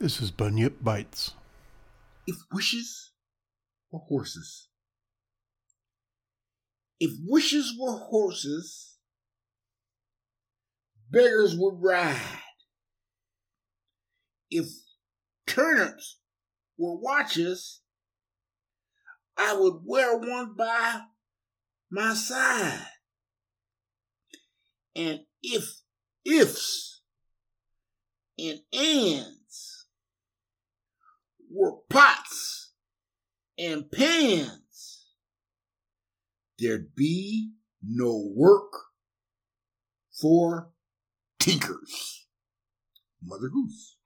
This is Bunyip Bites. If wishes were horses, if wishes were horses, beggars would ride. If turnips were watches, I would wear one by my side. And if ifs and ands were pots and pans, there'd be no work for tinkers. Mother Goose.